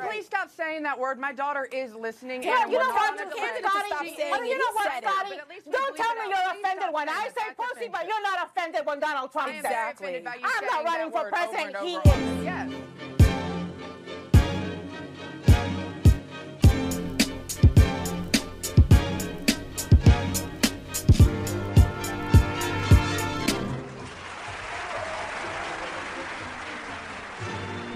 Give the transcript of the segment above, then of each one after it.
Please stop saying that word. My daughter is listening. Yeah, and you we're know not what, on a you delay. can't Scotty, Stop saying you know what, Scotty? but at least we Don't tell me you're offended when I say pussy, but you're not offended when Donald Trump says it. you I'm not running for president. He is. Yes.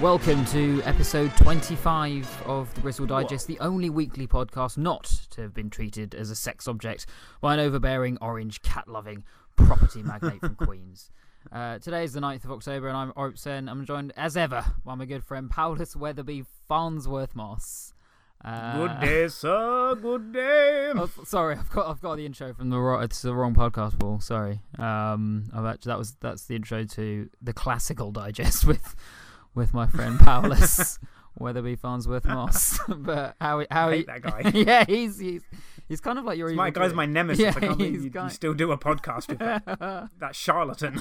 Welcome to episode 25 of the Bristol Digest, the only weekly podcast not to have been treated as a sex object by an overbearing, orange, cat loving property magnate from Queens. Uh, today is the 9th of October, and I'm Sen. I'm joined, as ever, by my good friend Paulus Weatherby Farnsworth Moss. Uh, Good day, sir. Good day. Oh, sorry, I've got I've got the intro from the wrong, it's the wrong podcast, Paul. Sorry. Um, I've actually that was that's the intro to the classical digest with with my friend Paulus Weatherby Farnsworth Moss. but how how I he, hate that guy. yeah, he's he's he's kind of like your my guy's my nemesis. Yeah, I can't believe you, guy- you still do a podcast with that, that charlatan.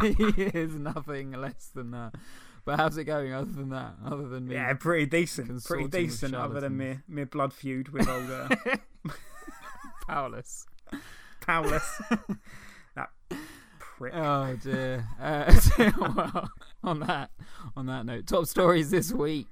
he is nothing less than that. But how's it going other than that? Other than me? yeah, pretty decent. Pretty decent, other than charlatans. me, me blood feud with old uh, Paulus. Paulus. Prick. Oh dear. Uh, well, on that on that note, top stories this week.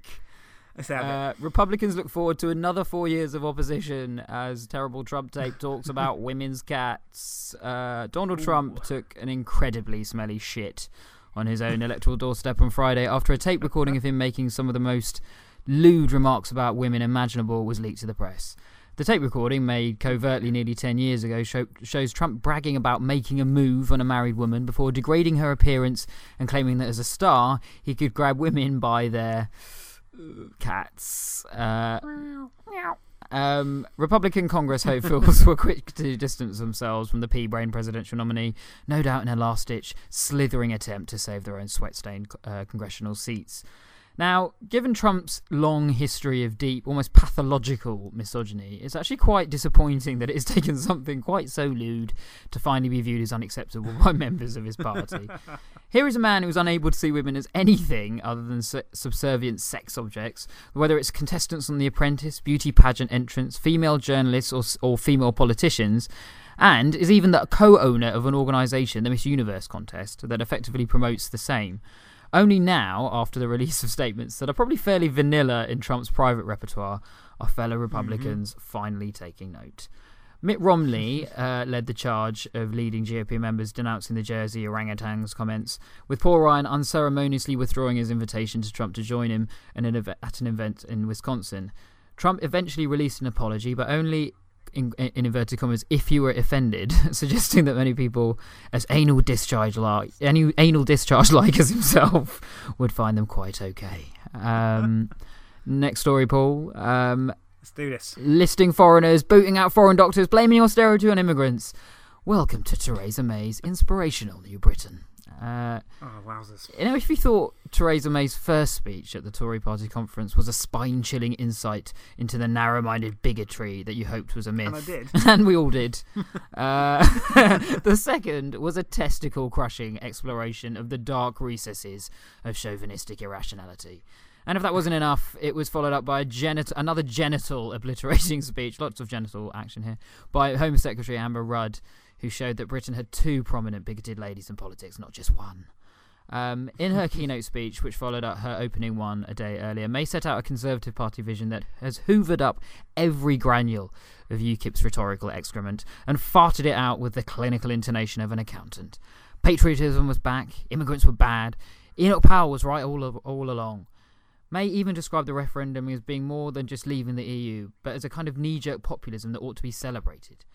Let's have it. Uh, Republicans look forward to another four years of opposition as terrible Trump tape talks about women's cats. Uh, Donald Trump took an incredibly smelly shit on his own electoral doorstep on Friday after a tape recording of him making some of the most lewd remarks about women imaginable was leaked to the press. The tape recording, made covertly nearly 10 years ago, show, shows Trump bragging about making a move on a married woman before degrading her appearance and claiming that as a star, he could grab women by their uh, cats. Uh, um, Republican Congress hopefuls were quick to distance themselves from the pea brain presidential nominee, no doubt in a last ditch, slithering attempt to save their own sweat stained uh, congressional seats. Now, given Trump's long history of deep, almost pathological misogyny, it's actually quite disappointing that it has taken something quite so lewd to finally be viewed as unacceptable by members of his party. Here is a man who was unable to see women as anything other than su- subservient sex objects, whether it's contestants on The Apprentice, beauty pageant entrants, female journalists, or, or female politicians, and is even the co owner of an organisation, the Miss Universe contest, that effectively promotes the same. Only now, after the release of statements that are probably fairly vanilla in Trump's private repertoire, are fellow Republicans finally taking note. Mitt Romney uh, led the charge of leading GOP members denouncing the Jersey orangutans comments, with Paul Ryan unceremoniously withdrawing his invitation to Trump to join him in an ev- at an event in Wisconsin. Trump eventually released an apology, but only in, in inverted commas, if you were offended, suggesting that many people, as anal discharge like any anal discharge like as himself, would find them quite okay. Um, next story, Paul. Um, Let's do this. listing foreigners, booting out foreign doctors, blaming austerity on immigrants. Welcome to Theresa May's inspirational New Britain. Uh, Oh, wowzers. you know, if you thought Theresa May's first speech at the Tory party conference was a spine chilling insight into the narrow minded bigotry that you hoped was a myth. And I did. and we all did. uh, the second was a testicle crushing exploration of the dark recesses of chauvinistic irrationality. And if that wasn't enough, it was followed up by a genit- another genital obliterating speech, lots of genital action here, by Home Secretary Amber Rudd, who showed that Britain had two prominent bigoted ladies in politics, not just one. Um, in her keynote speech, which followed up her opening one a day earlier, May set out a Conservative Party vision that has hoovered up every granule of UKIP's rhetorical excrement and farted it out with the clinical intonation of an accountant. Patriotism was back, immigrants were bad, Enoch Powell was right all, all along. May even described the referendum as being more than just leaving the EU, but as a kind of knee jerk populism that ought to be celebrated.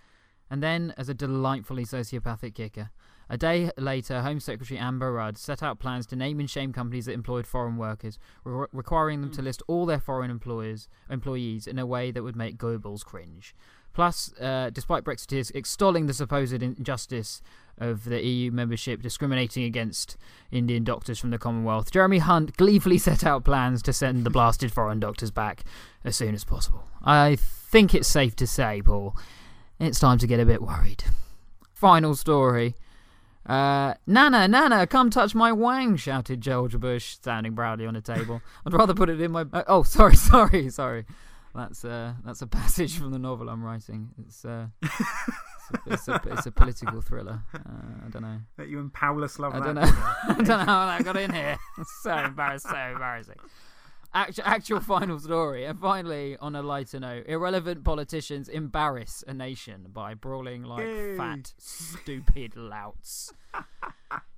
And then, as a delightfully sociopathic kicker, a day later, Home Secretary Amber Rudd set out plans to name and shame companies that employed foreign workers, re- requiring them to list all their foreign employers employees in a way that would make Goebbels cringe. Plus, uh, despite Brexiteers extolling the supposed injustice of the EU membership discriminating against Indian doctors from the Commonwealth, Jeremy Hunt gleefully set out plans to send the blasted foreign doctors back as soon as possible. I think it's safe to say, Paul, it's time to get a bit worried. Final story. Uh, Nana, Nana, come touch my wang! shouted George Bush, standing proudly on a table. I'd rather put it in my. Oh, sorry, sorry, sorry. That's uh, that's a passage from the novel I'm writing. It's uh, it's, a, it's, a, it's a political thriller. Uh, I don't know. That you and Paulus love I that. don't know. I don't know how that got in here. so embarrassing. So embarrassing. Actual, actual final story. And finally, on a lighter note, irrelevant politicians embarrass a nation by brawling like fat, stupid louts.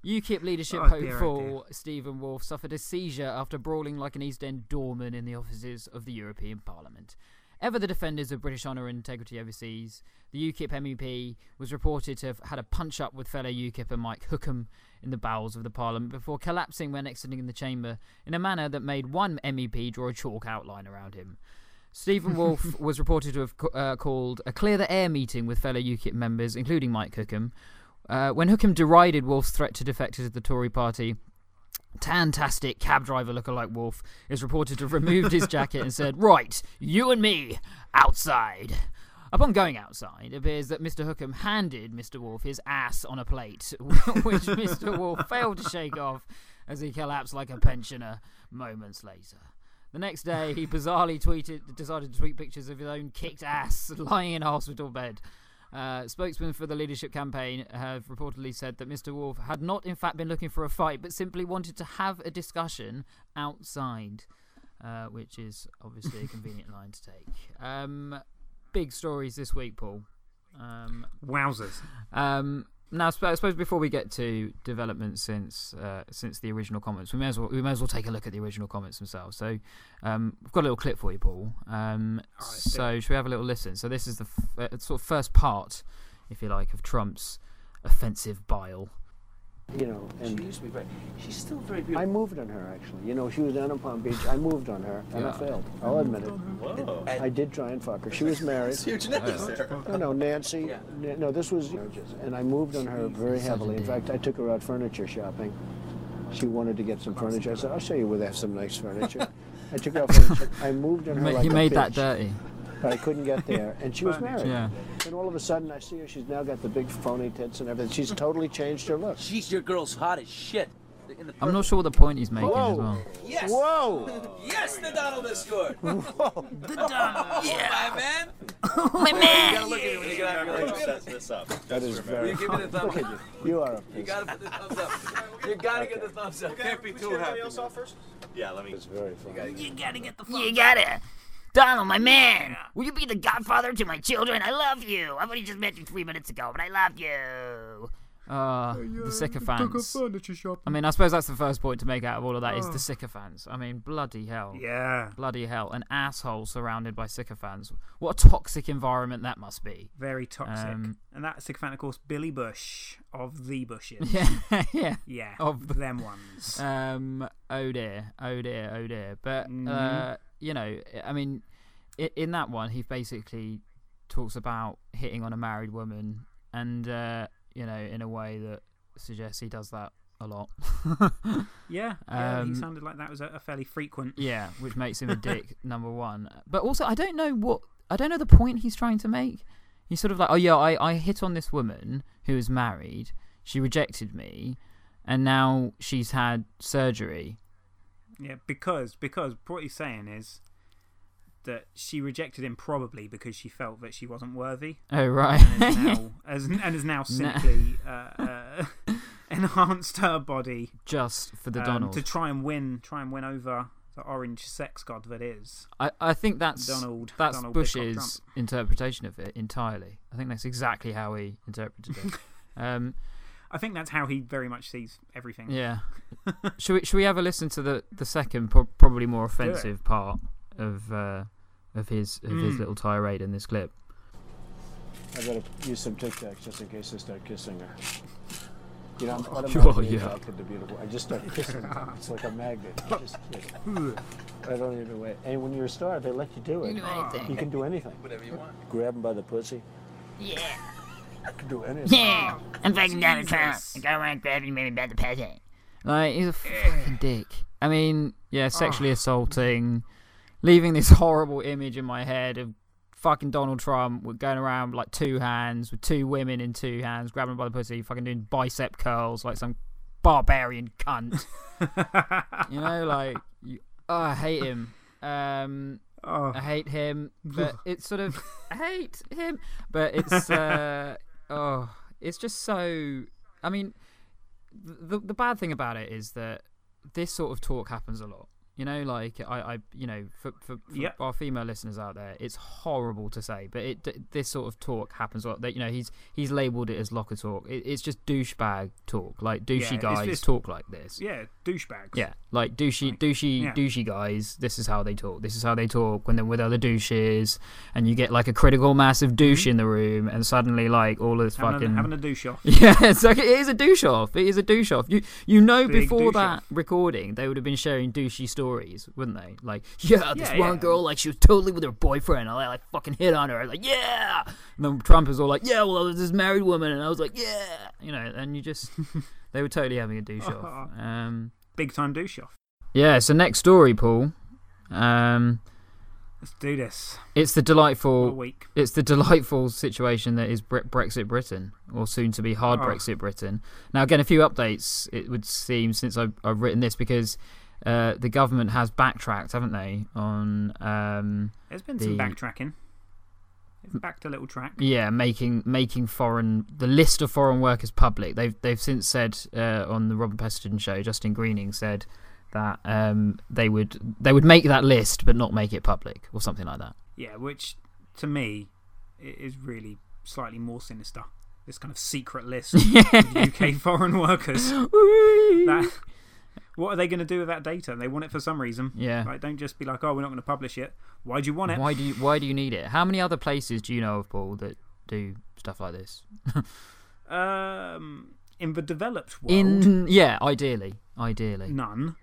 UKIP leadership Oh, dear, oh, hopeful Steven Woolfe suffered a seizure after brawling like an East End doorman in the offices of the European Parliament. Ever the defenders of British honour and integrity overseas, the UKIP MEP was reported to have had a punch up with fellow UKIPper Mike Hookham in the bowels of the Parliament before collapsing when exiting the chamber in a manner that made one MEP draw a chalk outline around him. Steven Woolfe was reported to have uh, called a clear the air meeting with fellow UKIP members, including Mike Hookham. Uh, when Hookham derided Woolfe's threat to defectors of the Tory party, Tantastic cab driver lookalike Woolfe is reported to have removed his jacket and said, Right, you and me, outside. Upon going outside, it appears that Mr. Hookham handed Mr. Woolfe his ass on a plate, which Mr. Woolfe failed to shake off as he collapsed like a pensioner moments later. The next day, he bizarrely tweeted, decided to tweet pictures of his own kicked ass lying in a hospital bed. Uh, spokesmen for the leadership campaign have reportedly said that Mr. Woolfe had not, in fact, been looking for a fight, but simply wanted to have a discussion outside, uh, which is obviously a convenient line to take. Um, big stories this week, Paul. Um, Wowzers. um, now, I suppose before we get to developments since uh, since the original comments, we may as well we may as well take a look at the original comments themselves. So, um, we've got a little clip for you, Paul. Um, right, so, should we have a little listen? So, this is the f- uh, sort of first part, if you like, of Trump's offensive bile. You know, She and used to be very. She's still very beautiful. I moved on her actually. You know, she was down in Palm Beach. I moved on her, and I failed. I'll admit it. Whoa. I did try and fuck her. She was married. Huge names there. No, no, Nancy. Yeah. No, this was and I moved on her very heavily. In fact, I took her out furniture shopping. She wanted to get some furniture. I said, "I'll show you where they have some nice furniture." I took her out furniture. I moved on her ma- like he a made that dirty. But I couldn't get there, and she was married. Yeah. And all of a sudden, I see her. She's now got the big phony tits and everything. She's totally changed her look. She's your girl's hot as shit. I'm not sure what the point he's making as Whoa. well. Yes. Whoa! Yes, the Donald is scored. Whoa! The Donald. Yeah, my man. My man. You gotta look at it when you get out of your sets this up. That is very. You give me the thumbs up. you. You are a You gotta put the thumbs up. You gotta get the thumbs up. Can't be too happy. Yeah, let me. It's very funny. You gotta get the You gotta. Donald, my man, will you be the godfather to my children? I love you. I've only just met you three minutes ago, but I love you. Uh, the sycophants. I mean, I suppose that's the first point to make out of all of that is Oh. the sycophants. I mean, bloody hell. Yeah. Bloody hell. An asshole surrounded by sycophants. What a toxic environment that must be. Very toxic. Um, and that sycophant, of course, Billy Bush of the Bushes. Yeah, yeah. Yeah, Of them ones. Um, oh dear, oh dear, oh dear. But, Mhm. uh, you know, I mean, in that one, he basically talks about hitting on a married woman and, uh, you know, in a way that suggests he does that a lot. yeah, yeah um, he sounded like that was a, a fairly frequent. Yeah, which makes him a dick, number one. But also, I don't know what I don't know the point he's trying to make. He's sort of like, oh yeah, I, I hit on this woman who is married. She rejected me, and now she's had surgery. Yeah, because because what he's saying is that she rejected him probably because she felt that she wasn't worthy, Oh right. and is now, as, and has now cynically uh, uh, enhanced her body Just for the um, Donald. to try and win, try and win over the orange sex god that is I, I think that's Donald. that's Donald Bush's interpretation of it entirely. I think that's exactly how he interpreted it. um, I think that's how he very much sees everything. Yeah. should we should we have a listen to the the second pro- probably more offensive part of uh, of his of his Mm. little tirade in this clip? I gotta use some Tic Tacs just in case I start kissing her. You know, I'm Oh, automatically yeah. attracted to beautiful. I just start kissing them. It's like a magnet. I just kiss. I don't even wait. And when you're a star, they let you do it. You do anything. You can do anything. Whatever you want. Grab them by the pussy. Yeah. You can do anything. Yeah. I'm fucking Donald Trump. I go around grabbing me by the peasant. Like he's a fucking dick. I mean, yeah, sexually assaulting, leaving this horrible image in my head of fucking Donald Trump were going around with, like two hands with two women in two hands, grabbing them by the pussy, fucking doing bicep curls like some barbarian cunt. you know, like you, oh, I hate him. Um, Oh, I hate him, but it's sort of I hate him, but it's uh, oh, it's just so. I mean, the the bad thing about it is that this sort of talk happens a lot. You know, like I, I you know, for for, for Yep. our female listeners out there, it's horrible to say, but it this sort of talk happens a lot. That you know, he's he's labelled it as locker talk. It, it's just douchebag talk, like douchey it's- guys it's- talk like this. yeah, douchebags. Yeah, like douchey, douchey, yeah. douchey guys. This is how they talk. This is how they talk when they're with other douches, and you get like a critical mass of douche in the room, and suddenly like all of this Mm-hmm. having, fucking a, having a douche off. yeah, it's like it is a douche off. It is a douche off. You you know Big before that off. recording they would have been sharing douchey stories, wouldn't they? Like, yeah, this Yeah, one yeah. girl like she was totally with her boyfriend. I like fucking hit on her. Like, yeah. And then Trump was all like, yeah, well, I was this married woman, and I was like, yeah, you know. And you just they were totally having a douche off. Um, Big time douche off. yeah. So next story, Paul. Um, Let's do this. it's the delightful. week. It's the delightful situation that is Bre- Brexit Britain, or soon to be hard Oh. Brexit Britain. Now, again, a few updates, it would seem, since I've, I've written this, because uh, the government has backtracked, haven't they, on. Um, There's been some the- backtracking. It's backed a little track. yeah, making making foreign the list of foreign workers public. They've they've since said uh, on the Robin Peston show, Justine Greening said that um, they would they would make that list but not make it public or something like that. Yeah, which to me is really slightly more sinister. This kind of secret list of UK foreign workers. That, what are they going to do with that data? They want it for some reason. Yeah. Like, don't just be like, oh, we're not going to publish it. Why do you want it? Why do you why do you need it? How many other places do you know of, Paul, that do stuff like this? Um, in the developed world, In yeah, ideally, ideally. none.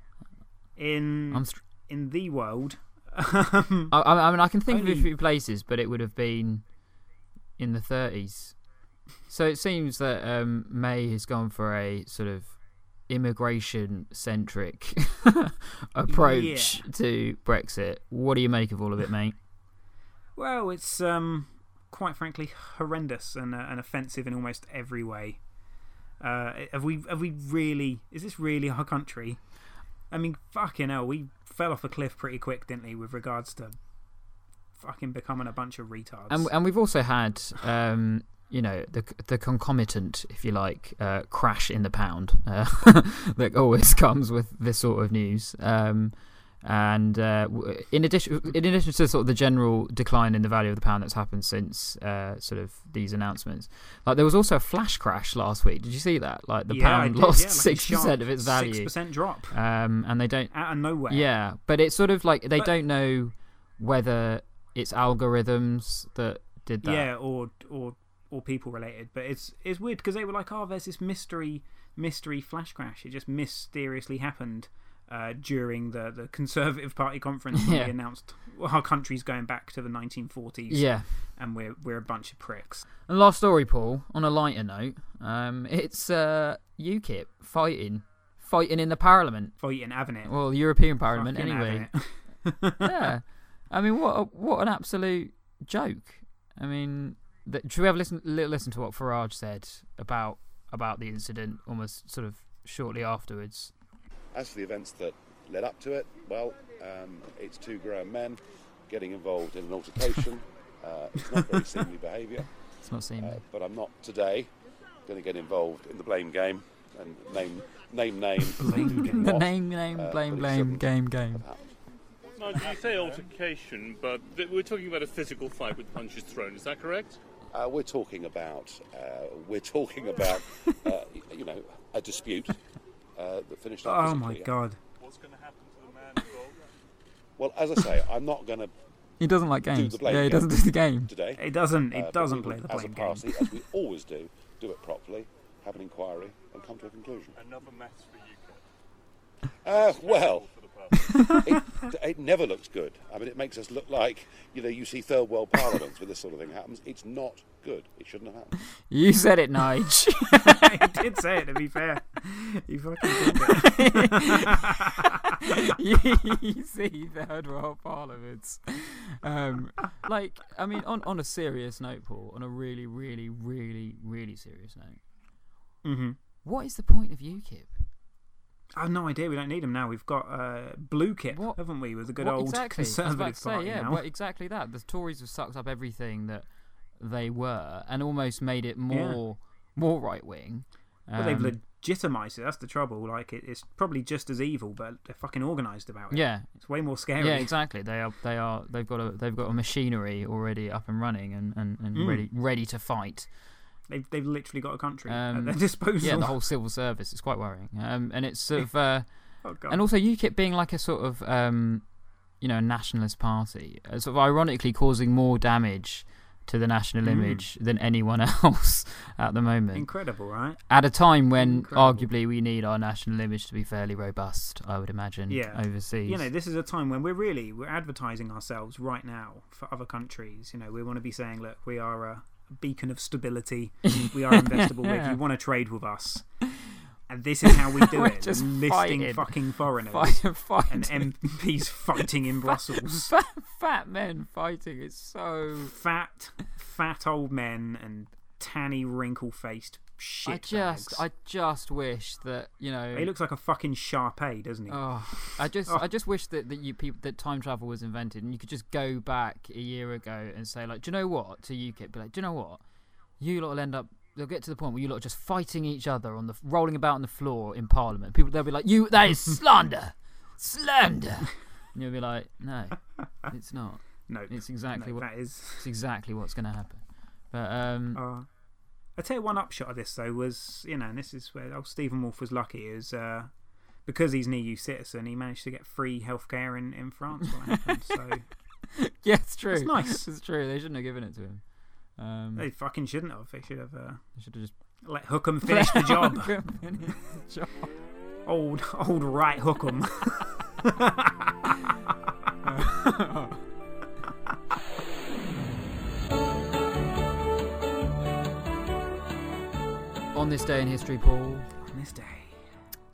In in the world, I, I I mean, I can think of a few places, but it would have been in the 30s. So it seems that um, May has gone for a sort of immigration centric approach to Brexit. What do you make of all of it, mate? well, it's um, quite frankly horrendous and, uh, and offensive in almost every way. Uh, have we have we really? Is this really our country? I mean, fucking hell, we fell off a cliff pretty quick, didn't we, with regards to fucking becoming a bunch of retards. And and we've also had um, you know the the concomitant, if you like, uh, crash in the pound uh, that always comes with this sort of news. Um, and uh, in addition, in addition to sort of the general decline in the value of the pound that's happened since uh, sort of these announcements, like there was also a flash crash last week. Did you see that? Like the Yeah, pound did, lost yeah, like six percent of its value, 6% drop um, and they don't out of nowhere. yeah, but it's sort of like they But- don't know whether it's algorithms that did that. Yeah, or or or people related. But it's it's weird because they were like, oh, there's this mystery mystery flash crash. It just mysteriously happened uh, during the the Conservative Party conference when Yeah. they announced our country's going back to the 1940s. Yeah. and we're we're a bunch of pricks. And last story, Paul. On a lighter note, um, it's uh, UKIP fighting, fighting in the Parliament. Fighting, having it. Well, European Parliament, Fucking anyway. yeah, I mean, what a, what an absolute joke. I mean, th should we have a listen, little listen to what Farage said about about the incident, almost sort of shortly afterwards? As for the events that led up to it, well, um, it's two grown men getting involved in an altercation. uh, it's not very seemly behaviour, It's not seemly. uh, but I'm not today going to get involved in the blame game and name name names. the name, name, uh, blame, blame, game, game. have happened. Nigel, you say altercation, but th- we're talking about a physical fight with punches thrown. Is that correct? Uh, we're talking about uh, we're talking about uh, you know a dispute uh, that finished up. oh my god. What's going to happen to the man involved? Well, as I say, I'm not going to He doesn't like Do games. the blame Yeah, he game. doesn't do the game. today. It doesn't. Uh, doesn't we play will, the as a blame game. party, as we always do, do it properly, have an inquiry, and come to a conclusion. Another mess for you. Uh, well, For the it, it never looks good. I mean, it makes us look like, you know, you see third world parliaments when this sort of thing happens. It's not good. It shouldn't have happened. You said it, Nige. he did say it, to be fair. He fucking did it. you see third world parliaments. Um, like, I mean, on, on a serious note, Paul, on a really, really, really, really serious note, mm-hmm. what is the point of UKIP? I have no idea. We don't need them now. We've got uh, Blue Kip, What- haven't we, with the good What- old exactly. I was about Conservative say, Party yeah, now. well, exactly that. The Tories have sucked up everything that they were and almost made it more more right wing. But they've Um, legitimised it. That's the trouble. Like, it, it's probably just as evil, but they're fucking organised about it. Yeah. It's way more scary. Yeah, exactly. They are. They are. They've got a. They've got a machinery already up and running and, and, and Mm. ready ready to fight. They've, they've literally got a country Um, at their disposal. Yeah, the whole civil service. It's quite worrying. Um, and it's sort of. Uh, Oh, God. and also UKIP being like a sort of. Um, you know, a nationalist party, uh, sort of ironically causing more damage to the national Mm. image than anyone else at the moment. Incredible, right? At a time when Incredible. arguably we need our national image to be fairly robust, I would imagine. Yeah. overseas. You know, this is a time when we're really we're advertising ourselves right now for other countries. You know, we want to be saying, look, we are a beacon of stability. we are investable with. You want to trade with us. And this is how we do it. listing fighting. fucking foreigners Fight- fight. and MPs fighting in Brussels. fat, fat men fighting is so. Fat, fat old men and tanny, wrinkle faced shit. I just, I just wish that you know. He looks like a fucking Sharpei, doesn't he? Oh, I just, Oh. I just wish that, that you people that time travel was invented and you could just go back a year ago and say like, do you know what? To UKIP, be like, do you know what? You lot will end up. They'll get to the point where you lot are just fighting each other on the rolling about on the floor in Parliament. People, they'll be like, "You, that is slander, slander," and you'll be like, "No, it's not. No, it's exactly no, what that is. It's exactly what's going to happen." But um, Uh, I tell you, one upshot of this though was, you know, and this is where old Steven Woolfe was lucky, is uh, because he's an EU citizen, he managed to get free healthcare in, in France. What happened? So yeah, it's true. It's nice. it's true. They shouldn't have given it to him. Um, they fucking shouldn't have. They should have. Uh, they should have just let Hookham finish the job. Hookham finish the job. Old, old right Hookham. On this day in history, Paul. On this day.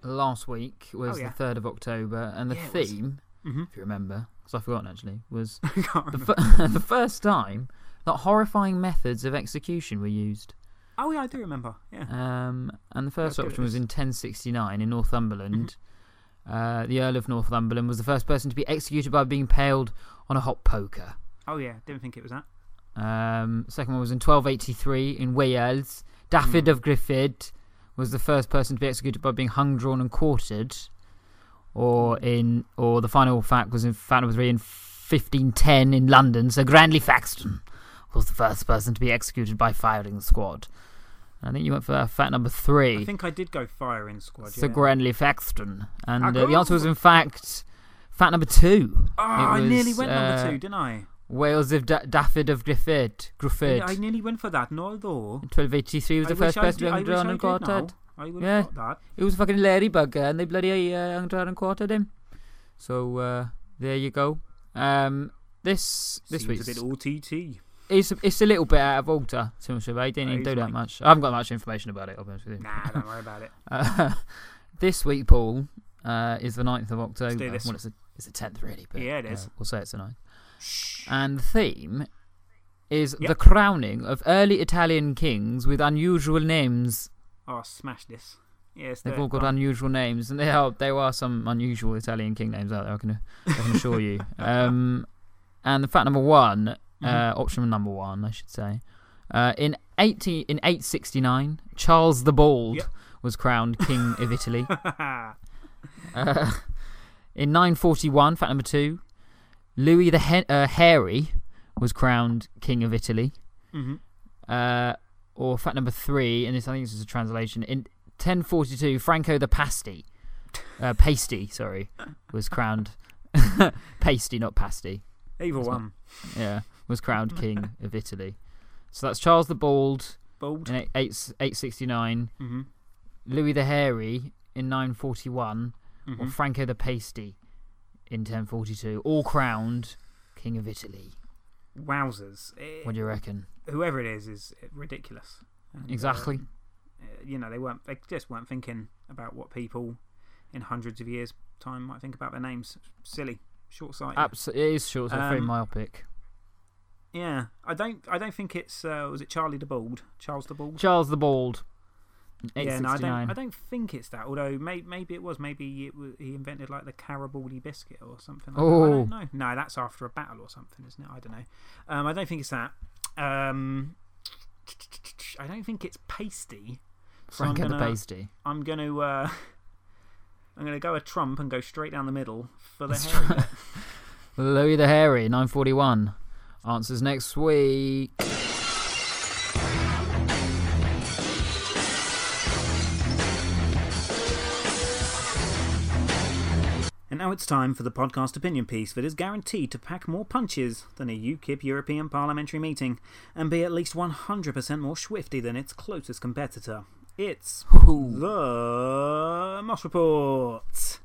Last week was Oh, yeah. the 3rd of October, and the Yeah, theme, Mhm. if you remember, because I've forgotten actually, was the, fir- the first time that horrifying methods of execution were used. Oh yeah, I do remember. Yeah. Um, and the first option was in 1069 in Northumberland. Mm-hmm. Uh, the Earl of Northumberland was the first person to be executed by being paled on a hot poker. Oh yeah, didn't think it was that. Um, second one was in 1283 in Wales. Dafydd Hmm. of Griffith was the first person to be executed by being hung, drawn, and quartered. Or in, or the final fact was in fact number three in 1510 in London. Sir Grandly Faxton was the first person to be executed by firing squad. I think you went for fact number three. I think I did go firing squad. Sir yeah. Granley Faxton. And uh, the answer was, in fact, fact number two. Oh, It I nearly went uh, number two, didn't I? Wales of da- of Griffith. Griffith. I nearly went for that. No, though. 1283 was the wish first person to did- be I wish drawn, I and quartered. I would have yeah. got that. It was a fucking Larry Bugger, and they bloody uh, hung, drawn, and quartered him. So, uh, there you go. Um, this this Seems week's a bit OTT. it's, it's a little bit out of order, to be honest with you. I didn't even do that much. I haven't got much information about it, I'll be honest with you. Nah, don't worry about it. Uh, this week, Paul, uh, is the 9th of October. Well, it's the, it's the 10th, really. But, Yeah, it is. uh, we'll say it's the 9th. And the theme is Yep. the crowning of early Italian kings with unusual names. Oh, smash this. Yes, They've all got unusual names, and there are there are some unusual Italian king names out there. I can I can assure you. Um, and the fact number one, uh, Mhm. option number one, I should say, uh, in eighty in eight sixty nine, Charles the Bald Yep. was crowned king of Italy. Uh, in 941, fact number two, Louis the he- uh, Hairy was crowned king of Italy. Mhm. Uh, or fact number three, and this I think this is a translation. In 1042, Franco the Pasty, uh, Pasty, sorry, was crowned Pasty, not Pasty. Not- one. yeah, was crowned king of Italy. So that's Charles the Bald, Bald. in eight, eight, 869, Mhm. Louis the Hairy in 941, or Mhm. Franco the Pasty in 1042, all crowned King of Italy. Wowzers! It- What do you reckon? whoever it is is ridiculous. And, uh, Exactly. uh, you know, they weren't. They just weren't thinking about what people in hundreds of years' time might think about their names. Silly, short-sighted. Abs- it is short, so it's very Um, myopic. yeah, I don't. I don't think it's. Uh, was it Charlie the Bald? Charles the Bald. Charles the Bald. Yeah, no, I don't. I don't think it's that. Although may, maybe it was. Maybe it was, he invented like the Garibaldi biscuit or something. Like that. I Oh. don't know. No, that's after a battle or something, isn't it? I don't know. Um, I don't think it's that. Um, I don't think it's pasty. So I'm Frank and the pasty. I'm going to. Uh, I'm going to go a Trump and go straight down the middle for the hairy Louis the Hairy, 941. Answers next week. Now it's time for the podcast opinion piece that is guaranteed to pack more punches than a UKIP European Parliamentary meeting and be at least 100% more swifty than its closest competitor. It's the Moss Report.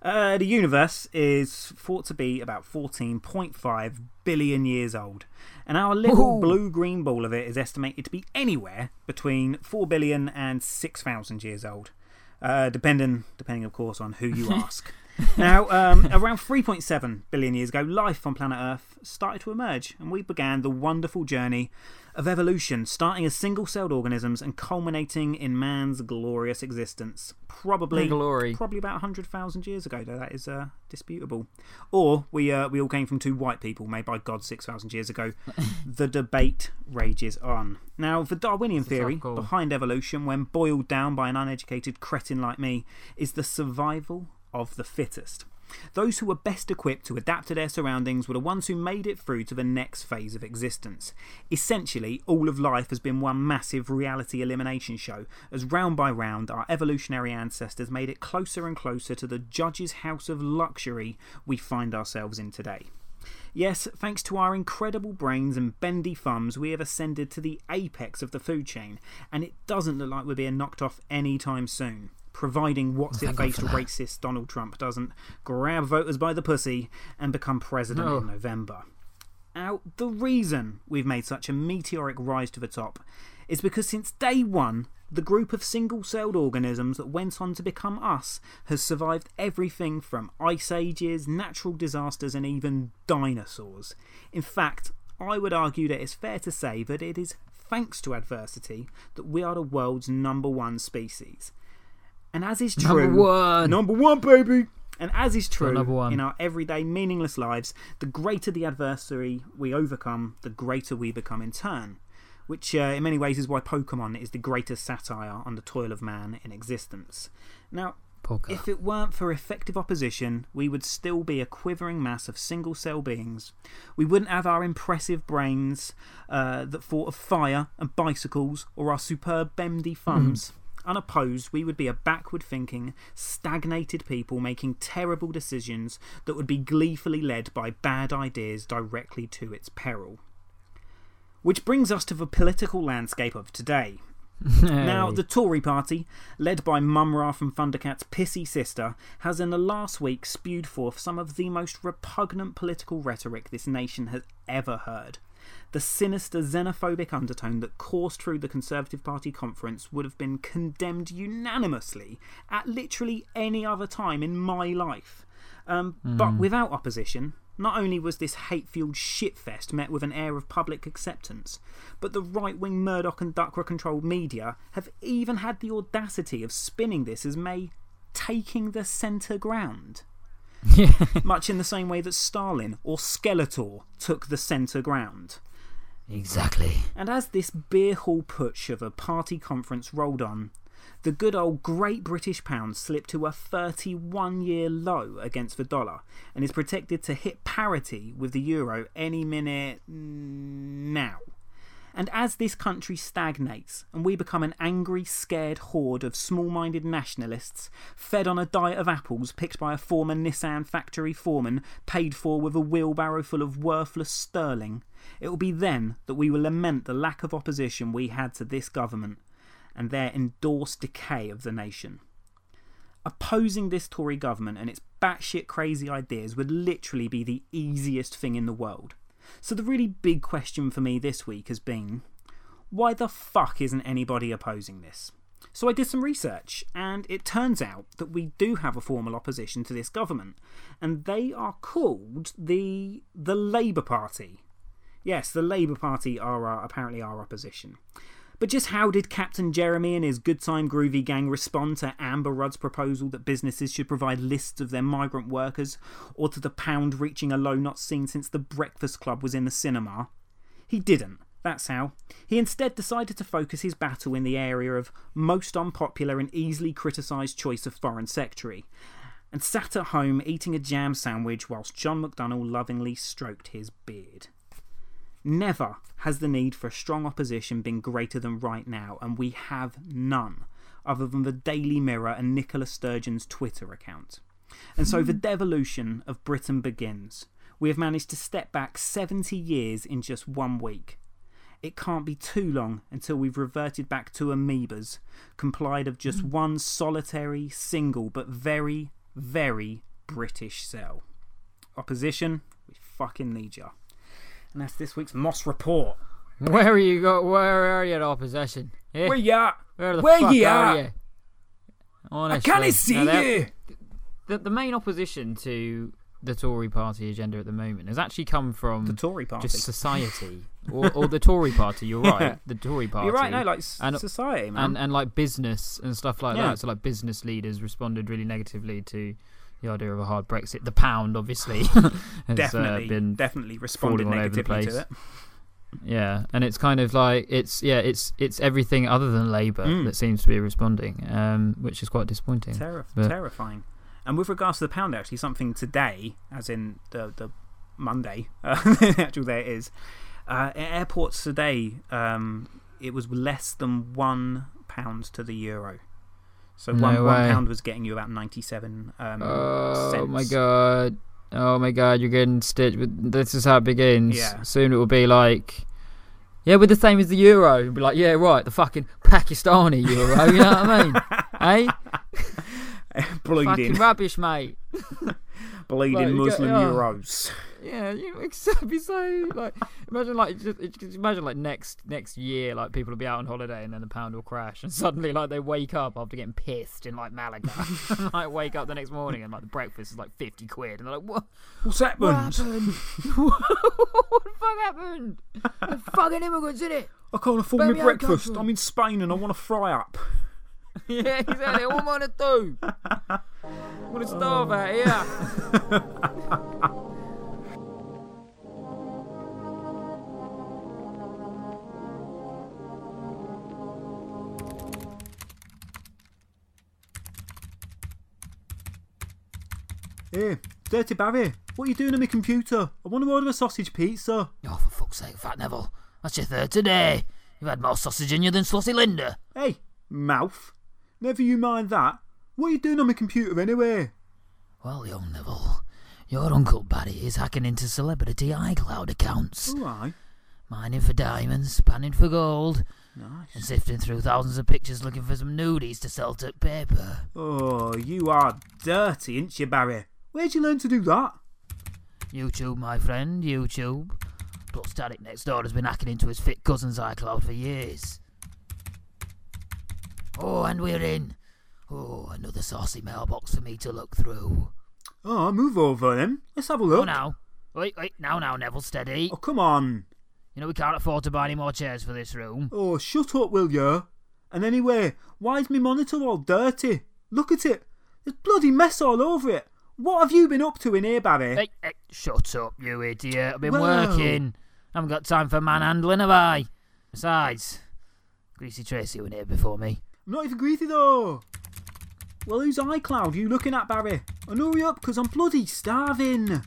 Uh, the universe is thought to be about 14.5 billion years old, and our little blue green ball of it is estimated to be anywhere between 4 billion and 6,000 years old, uh, depending, depending, of course, on who you ask. now, um, around 3.7 billion years ago, life on planet Earth started to emerge, and we began the wonderful journey of evolution, starting as single celled organisms and culminating in man's glorious existence. Probably, glory. probably about 100,000 years ago, though that is uh, disputable. Or we, uh, we all came from two white people made by God 6,000 years ago. the debate rages on. Now, the Darwinian It's a tough theory behind evolution, when boiled down by an uneducated cretin like me, is the survival of the fittest. Those who were best equipped to adapt to their surroundings were the ones who made it through to the next phase of existence. Essentially, all of life has been one massive reality elimination show, as round by round our evolutionary ancestors made it closer and closer to the judge's house of luxury we find ourselves in today. Yes, thanks to our incredible brains and bendy thumbs, we have ascended to the apex of the food chain, and it doesn't look like we're being knocked off anytime soon. Providing what's it faced racist Donald Trump doesn't grab voters by the pussy and become president No. in November. Now, the reason we've made such a meteoric rise to the top is because since day one, the group of single celled organisms that went on to become us has survived everything from ice ages, natural disasters, and even dinosaurs. In fact, I would argue that it's fair to say that it is thanks to adversity that we are the world's number one species. And as is Number true. one. Number one, baby! And as is true number one. in our everyday meaningless lives, the greater the adversary we overcome, the greater we become in turn. Which, uh, in many ways, is why Pokemon is the greatest satire on the toil of man in existence. Now, Poker. if it weren't for effective opposition, we would still be a quivering mass of single cell beings. We wouldn't have our impressive brains uh, that thought of fire and bicycles or our superb bendy thumbs. Unopposed, we would be a backward thinking, stagnated people making terrible decisions that would be gleefully led by bad ideas directly to its peril. Which brings us to the political landscape of today. Now, the Tory party, led by Mumm-Ra from Thundercat's pissy sister, has in the last week spewed forth some of the most repugnant political rhetoric this nation has ever heard. The sinister xenophobic undertone that coursed through the Conservative Party conference would have been condemned unanimously at literally any other time in my life. Um, But without opposition, not only was this hate fueled shitfest met with an air of public acceptance, but the right wing Murdoch and Duckworth controlled media have even had the audacity of spinning this as May taking the centre ground. Much in the same way that Stalin or Skeletor took the centre ground. Exactly. And as this beer hall putsch of a party conference rolled on, the good old Great British Pound slipped to a 31 year low against the dollar and is projected to hit parity with the euro any minute now. And as this country stagnates and we become an angry, scared horde of small minded nationalists, fed on a diet of apples picked by a former Nissan factory foreman, paid for with a wheelbarrow full of worthless sterling, it will be then that we will lament the lack of opposition we had to this government and their endorsed decay of the nation. Opposing this Tory government and its batshit crazy ideas would literally be the easiest thing in the world. So, the really big question for me this week has been why the fuck isn't anybody opposing this? So I did some research, and it turns out that we do have a formal opposition to this government, and they are called the, the Labour Party. Yes, the Labour Party are our, apparently our opposition. But just how did Captain Jeremy and his good time groovy gang respond to Amber Rudd's proposal that businesses should provide lists of their migrant workers, or to the pound reaching a low not seen since the Breakfast Club was in the cinema? He didn't. That's how. He instead decided to focus his battle in the area of most unpopular and easily criticised choice of Foreign Secretary, and sat at home eating a jam sandwich whilst John McDonnell lovingly stroked his beard. Never has the need for a strong opposition been greater than right now, and we have none, other than the Daily Mirror and Nicola Sturgeon's Twitter account. And so the hmm. devolution of Britain begins. We have managed to step back 70 years in just one week. It can't be too long until we've reverted back to amoebas, complied of just hmm. one solitary, single, but very, very British cell. Opposition, we fucking need ya. And that's this week's Moss Report. Where are you go? Where are you at opposition? Eh? Where you at? Where the Where fuck you are at? you? Honestly. I can't see Now, you. The, the main opposition to the Tory party agenda at the moment has actually come from The Tory party. just society. or, or the Tory party, you're right. The Tory party. You're right, no, like and, society, man. And, and like business and stuff like Yeah. that. So, like, business leaders responded really negatively to the idea of a hard Brexit. The pound, obviously, has definitely, uh, been definitely responded falling all over the negatively to place. it. Yeah, and it's kind of like it's yeah, it's it's everything other than Labour Mm. that seems to be responding, um, which is quite disappointing. Terri- But- Terrifying. And with regards to the pound, actually, something today, as in the, the Monday, uh, the actual day it is, uh, airports today, um, it was less than one pound to the euro. So No one, one pound was getting you about 97 um, Oh cents. my god. Oh my god, you're getting stitched. This is how it begins. Yeah. Soon it will be like. Yeah, we're the same as the euro. It'll be like, yeah, right, the fucking Pakistani euro. You know what I mean? eh? Bleeding. Fucking rubbish, mate. Bleeding Like, you get- Muslim yeah. euros. Yeah, you know, it'd be so like imagine like just, just imagine like next next year like people will be out on holiday and then the pound will crash and suddenly like they wake up after getting pissed in like Malaga and like wake up the next morning and like the breakfast is like fifty quid and they're like what What's what happened? happened what the fuck happened the fucking immigrants in it I can't afford Baby, my breakfast. I'm in Spain and I want to fry up. yeah exactly what am I gonna do I'm gonna starve out here Hey, Dirty Barry, what are you doing on my computer? I want to order a sausage pizza. Oh, for fuck's sake, Fat Neville. That's your third today. You've had more sausage in you than Slotty Linda. Hey, mouth. Never you mind that. What are you doing on my computer anyway? Well, young Neville, your Uncle Barry is hacking into celebrity iCloud accounts, Alright. mining for diamonds, panning for gold, Nice. and sifting through thousands of pictures looking for some nudies to sell to paper. Oh, you are dirty, ain't you, Barry? Where'd you learn to do that? YouTube, my friend, YouTube. Plus, Static next door has been hacking into his fit cousin's iCloud for years. Oh, and we're in. Oh, another saucy mailbox for me to look through. Oh, move over then. Let's have a look. Oh, look. now. Wait, wait, now, now, Neville, steady. Oh, come on. You know we can't afford to buy any more chairs for this room. Oh, shut up, will you? And anyway, why is my monitor all dirty? Look at it. There's bloody mess all over it. What have you been up to in here, Barry? Hey, hey, shut up, you idiot. I've been Whoa. working. I haven't got time for manhandling, have I? Besides, Greasy Tracy went here before me. I'm not even greedy though. Well, whose iCloud you looking at, Barry? And hurry up, because I'm bloody starving.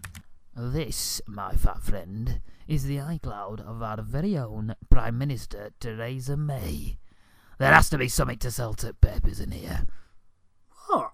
This, my fat friend, is the iCloud of our very own Prime Minister Theresa May. There has to be something to sell to papers in here. What?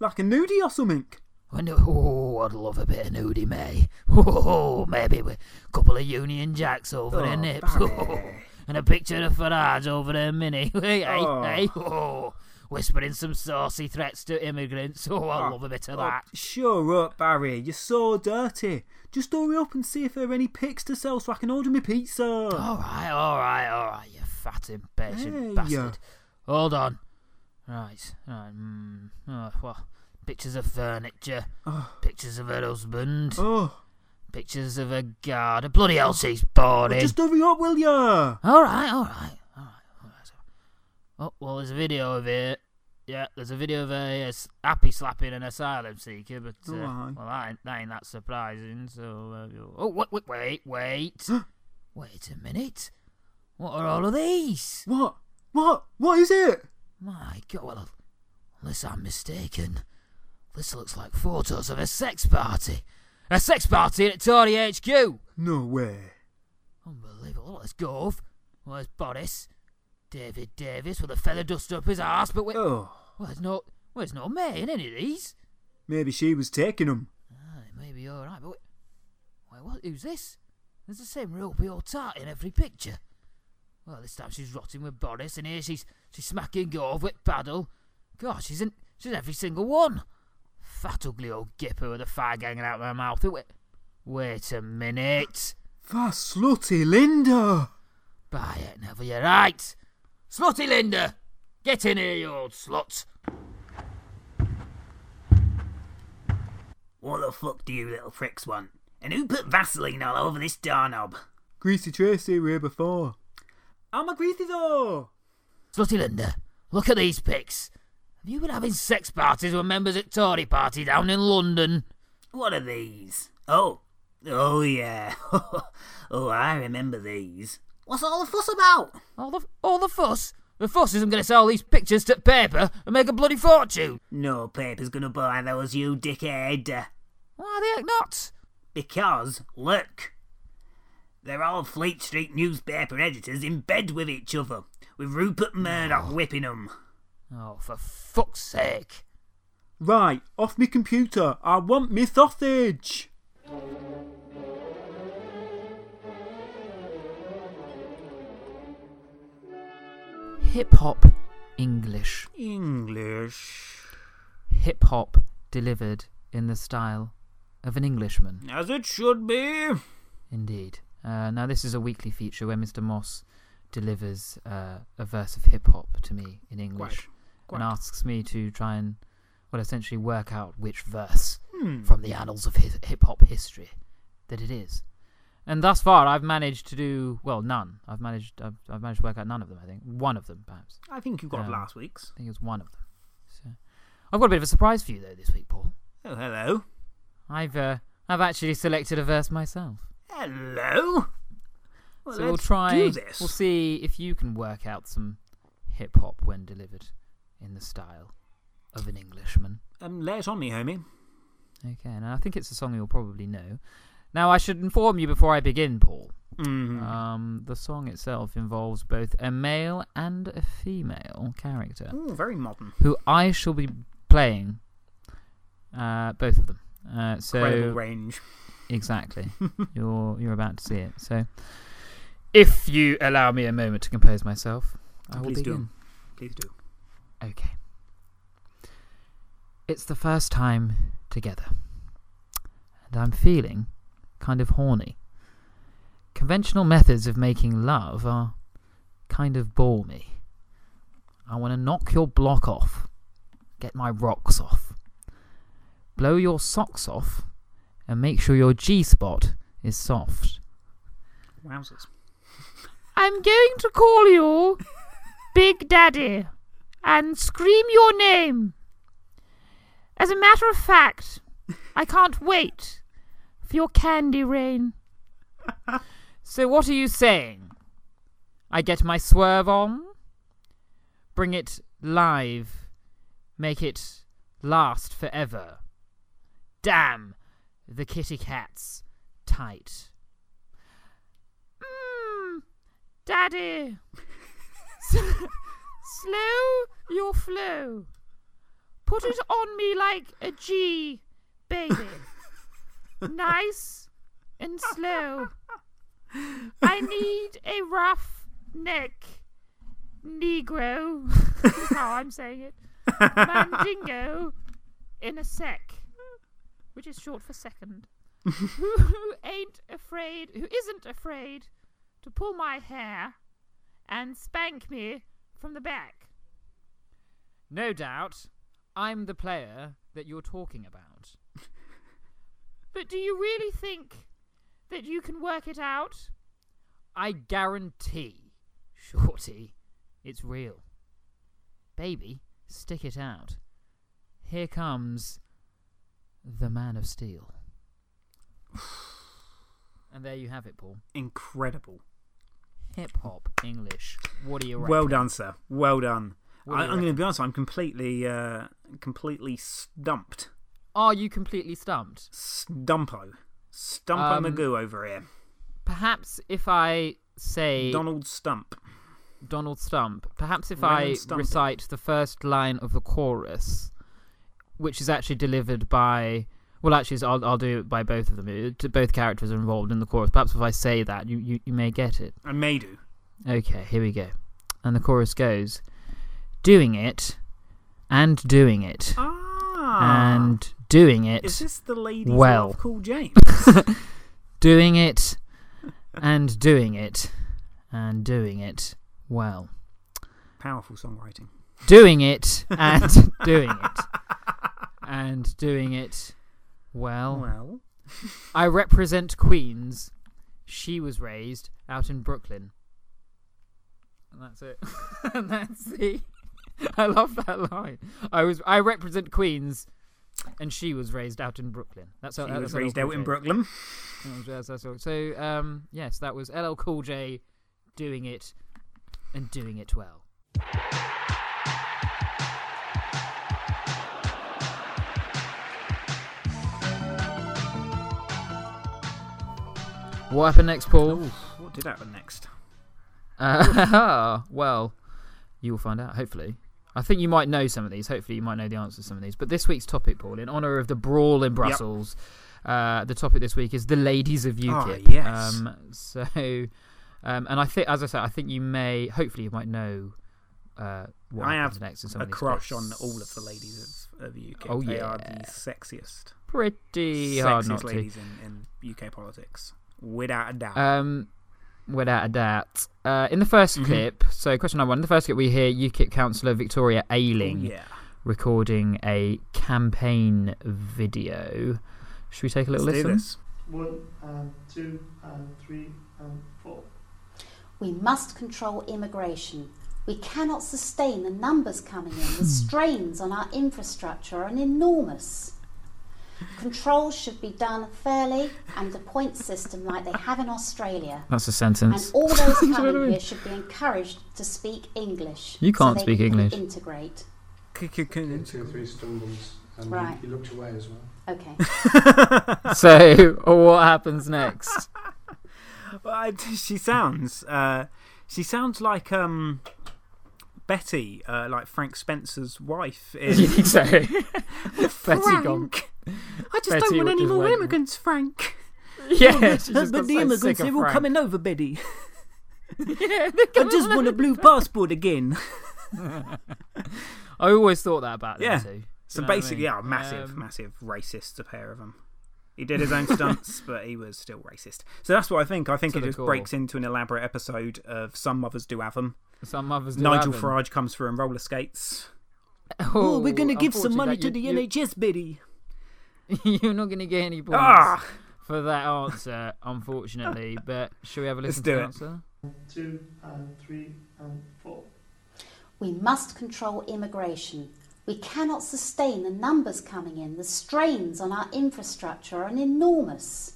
Like a nudie or something? I know, oh, I'd love a bit of nudie, May. Oh, maybe with a couple of Union Jacks over Oh, their nips. Barry. and a picture of Farage over their mini. hey, Oh. hey. Oh, whispering some saucy threats to immigrants. Oh, I love a bit of Oh, that. Sure up, Barry. You're so dirty. Just hurry up and see if there are any pics to sell so I can order me pizza. All right, all right, all right, you fat impatient Hey, bastard. Hold on. Right, right. Mm, oh, well, pictures of furniture, oh. pictures of her husband, Oh, pictures of her garden. Bloody hell, she's boring. just hurry up, will ya? All right, all right, all right, all right. Oh, well, there's a video of it. Yeah, there's a video of a s- happy slapping an asylum seeker, but uh, well, that ain't, that ain't that surprising. So, uh, oh, wait, wait, wait, wait, wait a minute. What are all of these? What? What? What is it? My God, well, unless I'm mistaken, this looks like photos of a sex party. A sex party at Tory HQ. No way. Unbelievable. Let's go. Off. Well, there's Boris. David Davis with a feather duster up his arse, but wait. Oh, Well, there's no, well, there's no May in any of these. maybe she was taking them. Ah, it may be all right, but wait, wait, what? Who's this? There's the same ropey old tart in every picture. Well, this time she's rotting with Boris, and here she's she's smacking Gove with paddle. Gosh, she's in she's in every single one. Fat ugly old gipper with a fag hanging out of her mouth. Wait, wait a minute. That slutty Linda. By it, never you're right. Slutty Linda, get in here, you old slut. What the fuck do you little pricks want? And who put Vaseline all over this doorknob? Greasy Tracy were here before. I'm a greasy though. Slutty Linda, look at these pics. Have you been having sex parties with members at Tory party down in London? What are these? Oh, oh yeah. oh, I remember these. What's all the fuss about? All the all the fuss. The fuss isn't going to sell these pictures to paper and make a bloody fortune. No paper's gonna buy those, you dickhead. Why the heck not? Because, look. They're all Fleet Street newspaper editors in bed with each other, with Rupert Murdoch oh. whipping 'em. Oh, for fuck's sake! Right, off me computer. I want me sausage. Hip hop English. English. Hip hop delivered in the style of an Englishman. As it should be. Indeed. Uh, now, this is a weekly feature where Mr. Moss delivers uh, a verse of hip hop to me in English Quite. and asks me to try and, well, essentially work out which verse Hmm. from the annals of hip hop history that it is. And thus far, I've managed to do well none. I've managed. I've, I've managed to work out none of them. I think one of them, perhaps. I think you got Um, last week's. I think it was one of them. So, I've got a bit of a surprise for you though this week, Paul. Oh, hello. I've uh, I've actually selected a verse myself. Hello. Well, so we'll try. We'll see if you can work out some hip hop when delivered in the style of an Englishman. Um, lay it on me, homie. Okay, and I think it's a song you'll probably know. Now, I should inform you before I begin, Paul. Mhm. Um, the song itself involves both a male and a female character, Ooh, very modern. who I shall be playing. Uh, both of them. Uh, so Incredible range. Exactly. you're you're about to see it. So, if you allow me a moment to compose myself, I will Please do. begin. Please do. Okay. It's the first time together, and I'm feeling kind of horny. Conventional methods of making love are kind of bore me. I want to knock your block off, get my rocks off, blow your socks off, and make sure your G spot is soft. Wowzers. I'm going to call you Big Daddy and scream your name. As a matter of fact, I can't wait for your candy rain. So, what are you saying? I get my swerve on, bring it live, make it last forever. Damn, the kitty cat's tight. Mmm, Daddy. Slow your flow. Put it on me like a G, baby. Nice and slow. I need a rough neck Negro. How I'm saying it. Mandingo in a sec, which is short for second, who ain't afraid, who isn't afraid to pull my hair and spank me from the back. No doubt, I'm the player that you're talking about. But do you really think that you can work it out? I guarantee, Shorty, it's real. Baby, stick it out. Here comes the Man of Steel. And there you have it, Paul. Incredible. Hip hop English. What do you reckon? Well done, sir. Well done. Do I, I'm going to be honest. I'm completely, uh, completely stumped. Are you completely stumped? Stumpo, Stumpo Um, Magoo over here. Perhaps if I say Donald Stump. Donald Stump. Perhaps if I Stumpy. recite the first line of the chorus, which is actually delivered by. Well, actually, I'll, I'll do it by both of them. Both characters are involved in the chorus. Perhaps if I say that, you, you, you may get it. I may do. Okay, here we go. And the chorus goes Doing it, and doing it, Ah. and doing it. Is this the ladies well. Cool James? doing it, and doing it, and doing it well. Powerful songwriting. doing it and doing it and doing it well. Well. I represent Queens. She was raised out in Brooklyn. And that's it. and that's the. I love that line. I was. I represent Queens, and she was raised out in Brooklyn. That's She how, that's was raised out in. Brooklyn. That's- that's all. So, um, yes, that was LL Cool J doing it and doing it well. What happened next, Paul? What did happen next? Uh, well, you will find out, hopefully. I think you might know some of these. Hopefully, you might know the answers to some of these. But this week's topic, Paul, in honour of the brawl in Brussels, uh, the topic this week is the ladies of UKIP. Ah, yes. Um, so, um, and I think, as I said, I think you may, hopefully, you might know uh, what I happens have next in some a of these crush bits. on all of the ladies of, of UK. Oh, they are yeah. the sexiest, Pretty hard sexiest not to. ladies in, in UK politics, without a doubt. Um, without a doubt. Uh, in the 1st Mhm. clip, so question number one, in the first clip, we hear UKIP councillor Victoria Ayling Oh, yeah. recording a campaign video. Should we take a little Let's do listen? this. One and two and three and four. We must control immigration. We cannot sustain the numbers coming in. The strains on our infrastructure are enormous. Control should be done fairly and the point system like they have in Australia. That's a sentence. And all those You know coming mean? here should be encouraged to speak English. You can't they speak can English. Integrate. Two or three stumbles and Right. he, he looked away as well. Okay. so, what happens next? Well, I, she sounds. Uh, she sounds like um, Betty, uh, like Frank Spencer's wife. In... You think so? Betty Frank. gone. I just Betty don't want any more went- immigrants, Frank. Yeah, Oh, but, just but the so immigrants, they're all Frank. coming over, Betty. yeah, I just want a blue passport again. I always thought that about them Yeah. too. So You know what I basically, mean? yeah, massive, Um, massive racists, a pair of them. He did his own stunts, but he was still racist. So that's what I think. I think To it just core. breaks into an elaborate episode of Some Mothers Do Have Them. Some mothers do Nigel have 'em. Farage comes through in roller skates. Oh, we're going to give some money to the you- NHS, Betty. you- You're not going to get any points Ah! for that answer, unfortunately. But shall we have a Let's listen do to the it. answer? Two and three and four. We must control immigration. We cannot sustain the numbers coming in. The strains on our infrastructure are enormous.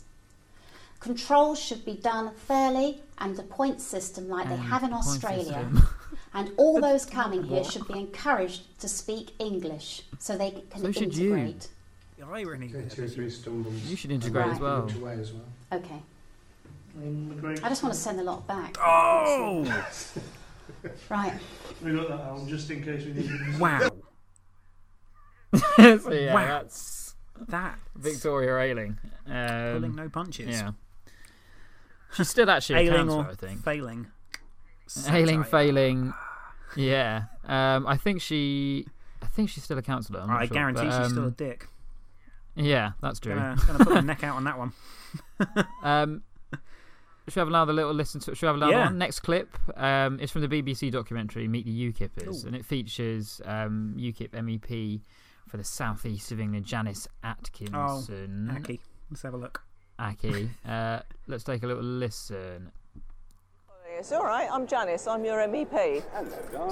Control should be done fairly and a point system like they have in Australia. and all those coming here should be encouraged to speak English so they can So should you. integrate. The irony. Okay, two or three stumbles. You should integrate Right. as well. He looked as well. Okay. Um, I just want to send a lot back. Oh! Right. We got that Alan, just in case we need it. Wow. so yeah, Wow. that's That Victoria Ayling. Um, pulling no punches. Yeah. She's still actually a Ailing or I think. failing. Ailing, failing. Yeah. Um, I think she. I think she's still a councillor. I'm I sure, guarantee but, she's still a um, dick. Yeah, that's true. Gonna, gonna put my neck out on that one. um, should we have another little listen to? Should we have another Yeah. one? Next clip um, is from the BBC documentary Meet the UKIPers, Ooh. and it features um, UKIP MEP for the southeast of England, Janice Atkinson. Oh, Aki. Let's have a look. Aki. Uh, let's take a little listen. It's all right. I'm Janice. I'm your MEP.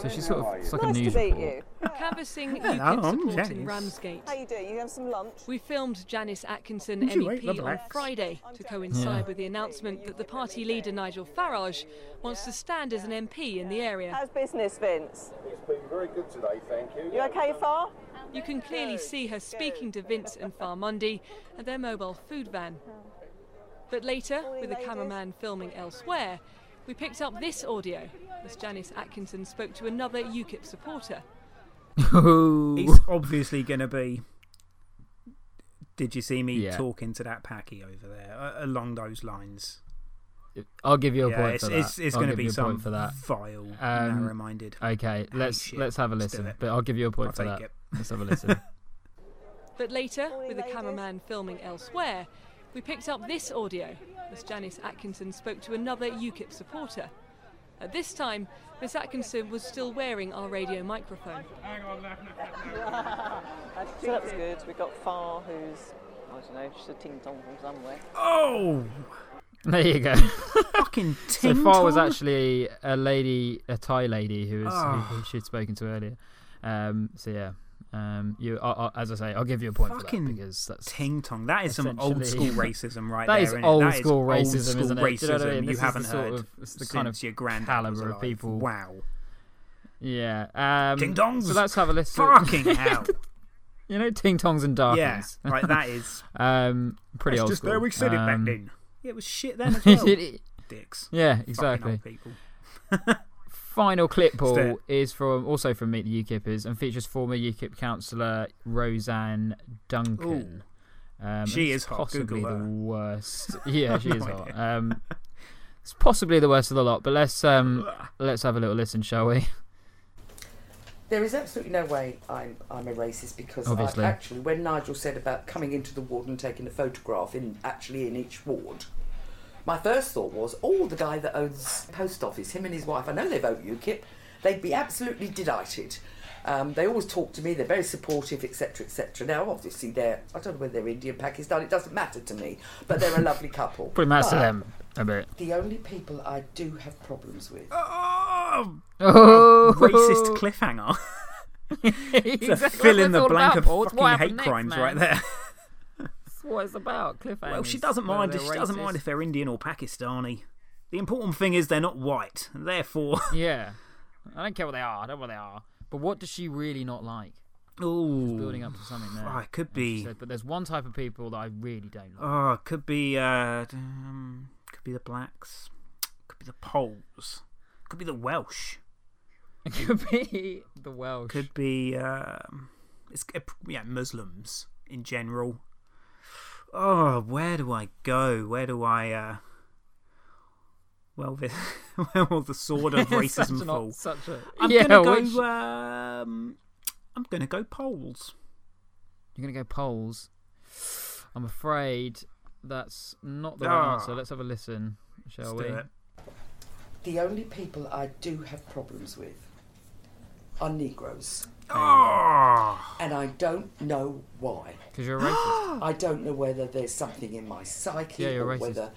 So she's sort of it's like a nice news to meet report. you. Canvassing Hello, UKIP I'm support Janice. in Ramsgate. How you doing? You have some lunch? We filmed Janice Atkinson Would you rate MEP the on blacks? Friday to coincide Yeah. with the announcement that the party leader Nigel Farage wants to stand as an MP in the area. How's business, Vince? It's been very good today, thank you. You okay, Far? You can clearly see her speaking to Vince and Farmundi at their mobile food van. But later, with the cameraman filming elsewhere, we picked up this audio as Janice Atkinson spoke to another UKIP supporter. It's obviously going to be. Did you see me Yeah. talking to that packy over there? Uh, along those lines. I'll give you a Yeah, point it's, for that. It's, it's going to be you a some point for that. vile, Um, narrow-minded. Okay, let's shit. let's have a listen. But I'll give you a point I'll for take that. it. Let's have a listen. But later, with the cameraman filming elsewhere, we picked up this audio as Janice Atkinson spoke to another UKIP supporter. At this time, Miss Atkinson was still wearing our radio microphone. so that was good. We got Far, who's I don't know, just a ting tong from somewhere. Oh, There you go. fucking so far was actually a lady, a Thai lady who was Oh. who, who she'd spoken to earlier. Um, so yeah, um, you I, I, as I say, I'll give you a point Fucking for that because that's ting tong. That is some old school racism right That there. is old That is school old racism, school isn't it? Do you know I racism mean? you haven't the sort heard of- it's the kind of your granddad caliber of people. Wow. Yeah. Um, Ting tongs. So let's have a listen. Fucking hell. you know, ting tongs and Yeah, right, that is- um, pretty That's old just school. how we said it back Um, then. Yeah, it was shit then as well. Dicks. Yeah, exactly. old people. Final clip, Just Paul, it. is from also from Meet the UKippers and features former UKIP councillor Rozanne Duncan. Um, She it's is hot. possibly Google the her. worst. Yeah, she No is hot. Um, it's possibly the worst of the lot, but let's um, let's have a little listen, shall we? There is absolutely no way I'm I'm a racist because I actually, when Nigel said about coming into the ward and taking a photograph in actually in each ward, my first thought was, oh, the guy that owns post office, him and his wife. I know they vote UKIP. They'd be absolutely delighted. Um, they always talk to me. They're very supportive, etc., etc. Now, obviously, they're I don't know whether they're Indian, Pakistan. It doesn't matter to me, but they're a lovely couple. Pretty much to them a bit. The only people I do have problems with. Oh, Oh. racist cliffhanger. it's a fill in the blank about, of Paul. It's fucking hate happened next, crimes man. right there. That's what it's about. Cliffhangers. Well, she doesn't mind. She doesn't mind if they're Indian or Pakistani. The important thing is they're not white, and therefore. Yeah, I don't care what they are. I don't know what they are. But what does she really not like? Ooh, She's building up to something there. Oh, it could be. said, but there's one type of people that I really don't like. Oh, it could be. Uh, um, could be the blacks. Could be the Poles. Could be the Welsh. It could be the Welsh. Could be. Um, it's yeah, Muslims in general. Oh, where do I go? Where do I? Uh, well, the, where will the sword of Such racism an- fall? such a- I'm Yeah, gonna which- go. Um, I'm gonna go Poles. You're gonna go Poles. I'm afraid that's not the right Ah. answer. Let's have a listen, shall Let's we? do it. The only people I do have problems with are Negroes. Oh. And I don't know why. Because you're a racist. I don't know whether there's something in my psyche Yeah, you're or racist. whether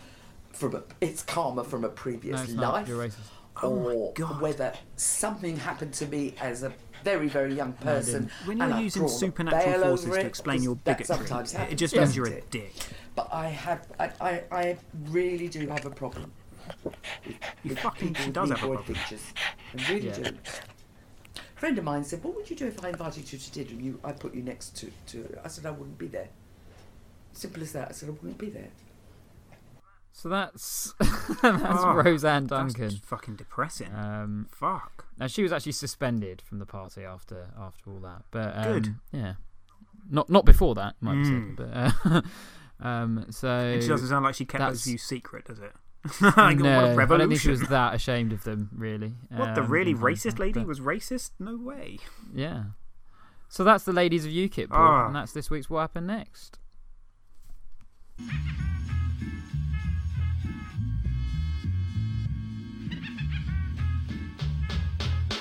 from a, it's karma from a previous No, it's not. life. You're racist. Or oh whether something happened to me as a very, very young person. didn't. When and you're I've using supernatural forces over to it, explain your bigotry, sometimes it just means you're a dick. But I have, I, I, I really do have a problem. You with fucking- people she with does have a Negroid problem. Pictures. I really Yeah. do. A friend of mine said, "What would you do if I invited you to dinner and you, I put you next to, to?" I said, "I wouldn't be there." Simple as that. I said, "I wouldn't be there." So that's that's Oh, Rozanne Duncan. just fucking depressing. Um, Fuck. Now she was actually suspended from the party after after all that. But um, Good. Yeah. Not not before that, might be Mm. said. But uh, um, so It doesn't sound like she kept those that's- views secret, does it? like, no, I don't think she was that ashamed of them, really. What, the um, really racist lady but- was racist? No way. Yeah. So that's the ladies of UKIP, Paul, Ah. and that's this week's What Happened Next.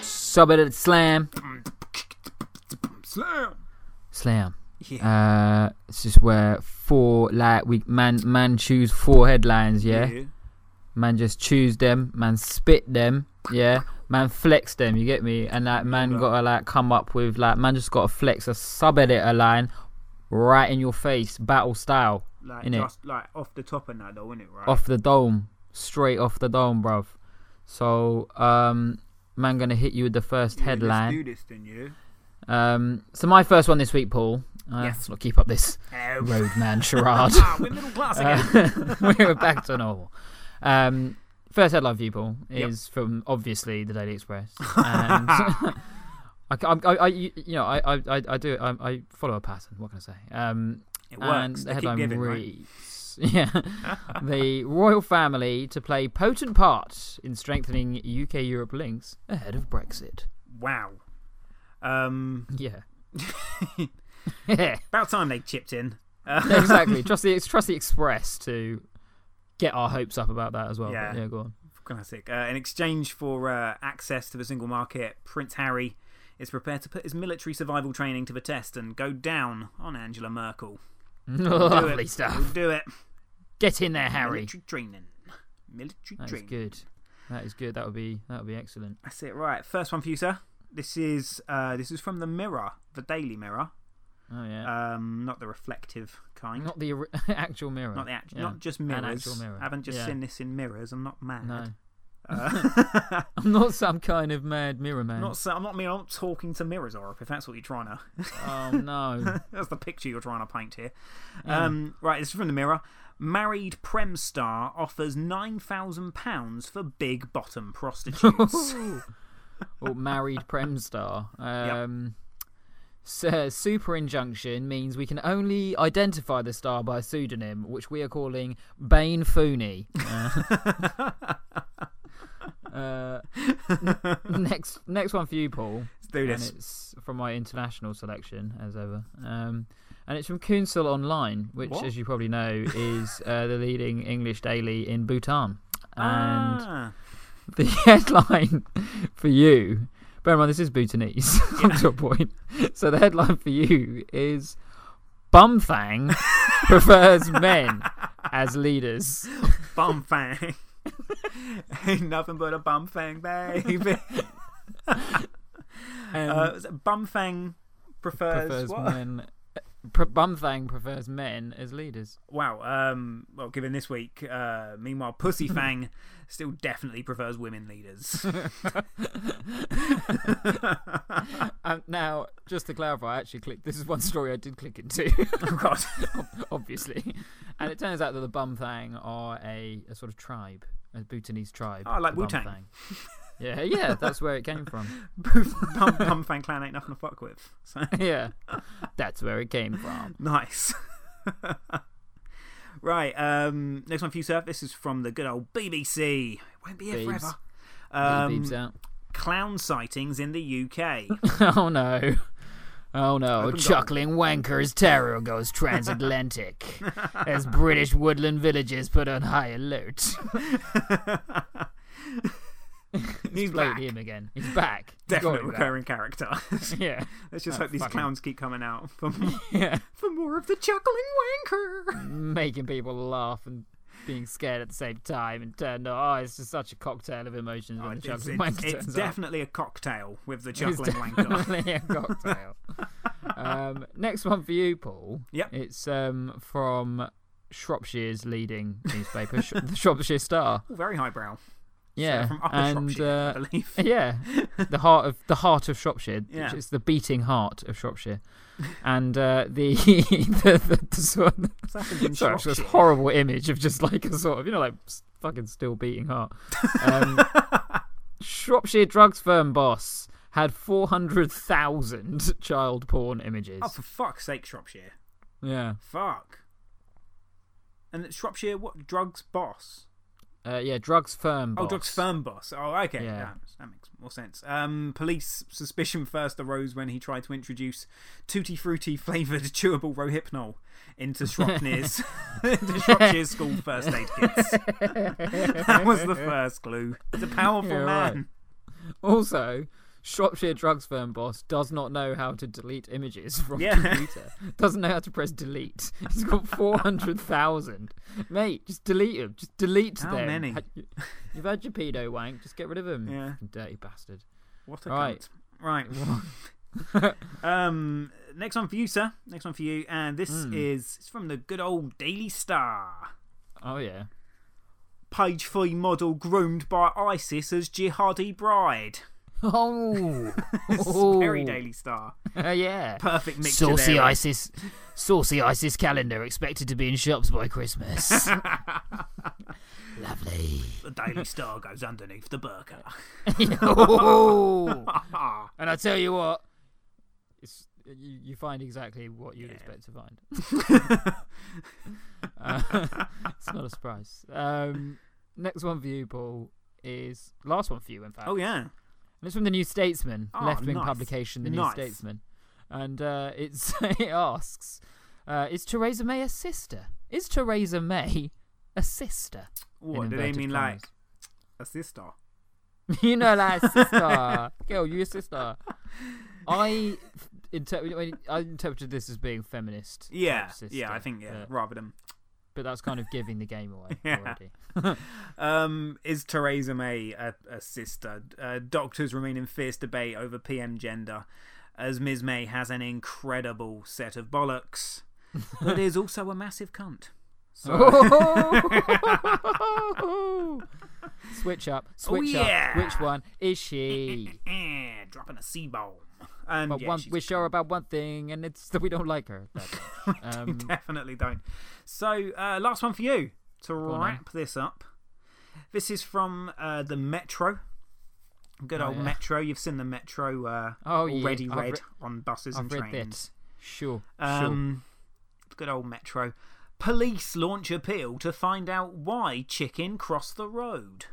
Sub Editor Slam. Slam. Slam. Uh, this is where four like we man man choose four headlines, yeah. Yeah. Man just choose them, man spit them, yeah. Man flex them, you get me? And like man gotta like come up with like man just gotta flex a sub editor line right in your face, battle style. Like innit? just like off the top of that though, isn't it? Right. Off the dome. Straight off the dome, bruv. So um man gonna hit you with the first Yeah, headline. Do this then, you. Um, so my first one this week, Paul. Uh, Yes. I'll keep up this roadman charade. We're middle class Uh, we're back to normal. Um, first headline for you, Paul, is from obviously the Daily Express, and I, I, I, you know, I, I, I- do, I, I follow a pattern. What can I say? Um, It and works. the headline giving, right? reads, "Yeah, the royal family to play potent part in strengthening UK-Europe links ahead of Brexit." Wow. Um. Yeah. About time they chipped in. Exactly. Trust the trust the Express to get our hopes up about that as well. Yeah. Yeah, go on. Classic. Uh, in exchange for uh, access to the single market, Prince Harry is prepared to put his military survival training to the test and go down on Angela Merkel. Lovely it. stuff. We'll do it. Get in there, Harry. Military training. Military That is training. good. That is good. That would be that would be excellent. That's it. Right. First one for you, sir. This is uh, this is from the Mirror, the Daily Mirror. Oh yeah. Um, not the reflective kind. Not the actual mirror. Not the act- Yeah. not just An mirrors. actual mirror. I haven't just Yeah. seen this in mirrors. I'm not mad. No. Uh, I'm not some kind of mad mirror man. not so, I'm not. I'm not talking to mirrors, Orip. If that's what you're trying to. Oh no. that's the picture you're trying to paint here. Yeah. Um, right. This is from the Mirror. Married Prem star offers nine thousand pounds for big bottom prostitutes. or married prem star. Um, super injunction means we can only identify the star by pseudonym, which we are calling Bane Fooney. Uh, uh, n- next, next one for you, Paul. do this. And it's from my international selection, as ever. Um, and it's from Kuensel Online, which, What? as you probably know, is uh, the leading English daily in Bhutan. And Ah. the headline for you, bear in mind this is Bhutanese up to a point. So the headline for you is Bumthang prefers men as leaders. bum fang. Ain't nothing but a bum fang, baby. uh, is it bum fang prefers, prefers what? men. Pre- Bumthang prefers men as leaders. Wow. Um. Well, given this week, uh, meanwhile, Pussy Fang still definitely prefers women leaders. um, now, just to clarify, I actually clicked. This is one story I did click into. oh God! Obviously, and it turns out that the Bumthang are a, a sort of tribe, a Bhutanese tribe. Oh, like the Wu-Tang. Yeah, yeah, that's where it came from. bum, Fang clan ain't nothing to fuck with. So. yeah, that's where it came from. Nice. right. Um. Next one for you, sir. This is from the good old BBC. It won't be here forever. Um, beebs out. Clown sightings in the UK. oh no. Oh no, Open chuckling wanker's terror goes transatlantic as British woodland villages put on high alert. He's back. him again. He's back. He's Definite got back. recurring character. Yeah. Let's just Oh, hope these clowns keep coming out for more, Yeah. for more of the chuckling wanker. Making people laugh and being scared at the same time and turned oh, it's just such a cocktail of emotions when the chuckling it's- wanker it's up. definitely a cocktail with the It's chuckling wanker. definitely a cocktail. um, next one for you, Paul. Yep. It's um, from Shropshire's leading newspaper, Sh- the Shropshire Star. Ooh, very highbrow. Yeah, from Upper and Shropshire, I uh, believe. yeah, the heart of the heart of Shropshire. Yeah. Which is the beating heart of Shropshire, and uh, the, the, the the sort of sorry, this horrible image of just like a sort of you know like fucking still beating heart. Um, Shropshire drugs firm boss had four hundred thousand child porn images. Oh, for fuck's sake, Shropshire. Yeah. Fuck. And Shropshire, what? Drugs boss? Uh, yeah, drugs firm. Oh, drugs firm boss. Oh, okay. Yeah. That, that makes more sense. Um, police suspicion first arose when he tried to introduce tutti frutti flavoured chewable rohypnol into Shropshire's, into school first aid kits. that was the first clue. He's a powerful Yeah, right. man. Also, Shropshire drugs firm boss does not know how to delete images from Yeah. computer. Doesn't know how to press delete. He's got 400,000. Mate, just delete them. Just delete How them. many? You've had your pedo wank. Just get rid of them. Yeah. Dirty bastard. What a right. cunt. Right. um, next one for you, sir. Next one for you. And this Hmm. is it's from the good old Daily Star. Oh, yeah. Page 3 model groomed by ISIS as jihadi bride. Oh. Very Daily Star. yeah. Perfect mixture Saucy there. ISIS, saucy ISIS calendar expected to be in shops by Christmas. Lovely. The Daily Star goes underneath the burqa. Oh. and I tell you what, it's, you, you find exactly what you'd expect to find. uh, it's not a surprise. Um, next one for you, Paul, is last one for you, in fact. Oh, yeah. And it's from the New Statesman, Oh, left wing nice. publication, the New Nice. Statesman. And uh, it's, it asks uh, Is Theresa May a sister? Is Theresa May a sister? What do they mean, commas. like a sister? you know, like sister, girl, you a sister. I inter- I interpreted this as being feminist. Yeah, yeah, I think yeah, rather than. But that's kind of giving the game away Yeah. already. um, is Theresa May a, a sister? Uh, doctors remain in fierce debate over PM gender, as Ms. May has an incredible set of bollocks, but is also a massive cunt. So- switch up, Oh, switch yeah. up. Which one is she? Eh, dropping a C bomb. And but yeah, one, we're sure about one thing, and it's that we don't like her. Um, definitely don't. So, uh, last one for you to on, wrap this up. This is from uh, the Metro. Good Oh, old yeah. Metro. You've seen the Metro uh, Oh, yeah. already read re- on buses I've and trains. that. Sure, Um, Good old Metro. Police launch appeal to find out why chicken crossed the road.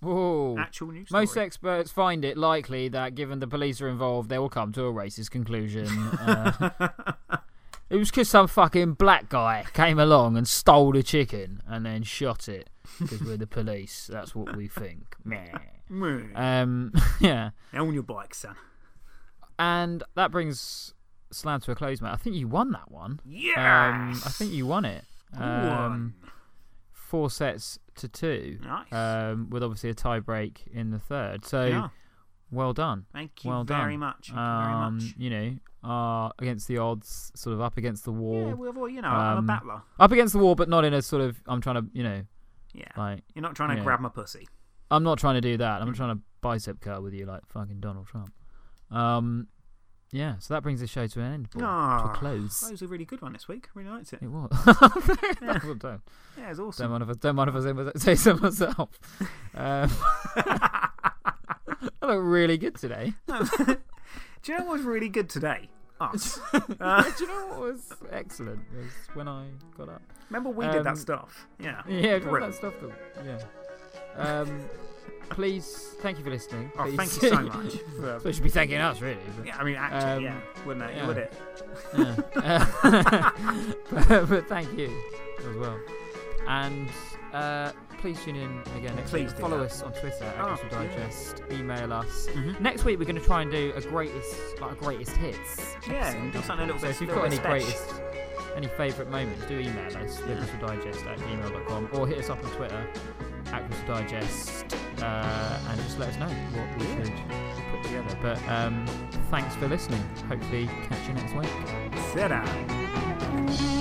Whoa. Actual news Most story. experts find it likely that, given the police are involved, they will come to a racist conclusion. Uh, it was because some fucking black guy came along and stole the chicken and then shot it because we're the police. That's what we think. Meh. Meh. um, yeah. Now on your bike, son. And that brings Slam to a close, mate. I think you won that one. Um, I think you won it. Um, won? Four sets to two. Nice. Um, with obviously a tie break in the third. So, Yeah. Well done. Thank you well very done. much. Thank you very um, much. You know, uh, against the odds, sort of up against the wall. Yeah, well, well, you know, I'm a Um, battler. Up against the wall, but not in a sort of. I'm trying to, you know. Yeah. Like You're not trying to know, grab my pussy. I'm not trying to do that. I'm trying to bicep cut with you like fucking Donald Trump. Um, yeah. So that brings the show to an end. Paul, to Ah, a close. That was a really good one this week. Really liked it. It was. yeah. well done. Yeah, it's awesome. Don't mind if I don't mind if I say, say so myself. Um, I look really good today. Do you know what was really good today? Us. Uh, do you know what was excellent? Was when I got up. Remember we did that Um, stuff? Yeah. Yeah, that stuff. That, yeah. Um, please, thank you for listening. Oh, Please- thank you so much. so should be thanking us, really. but- Yeah, I mean, actually, Um, yeah. Wouldn't it? yeah. Would it? Yeah. Uh, but, but thank you as well. And uh, please tune in again next Please week. Follow that. us on Twitter at Oh, Crystal yeah. Digest. Email us. Mhm. Next week we're going to try and do a greatest, like a greatest hits. Yeah, do something a little bit. So bit- if you've got any special. greatest, any favourite moments, do email us Yeah. at crystaldigest at gmail.com or hit us up on Twitter at Crystal Digest uh, and just let us know what we should put together. But um, thanks for listening. Hopefully, catch you next week. Sit down.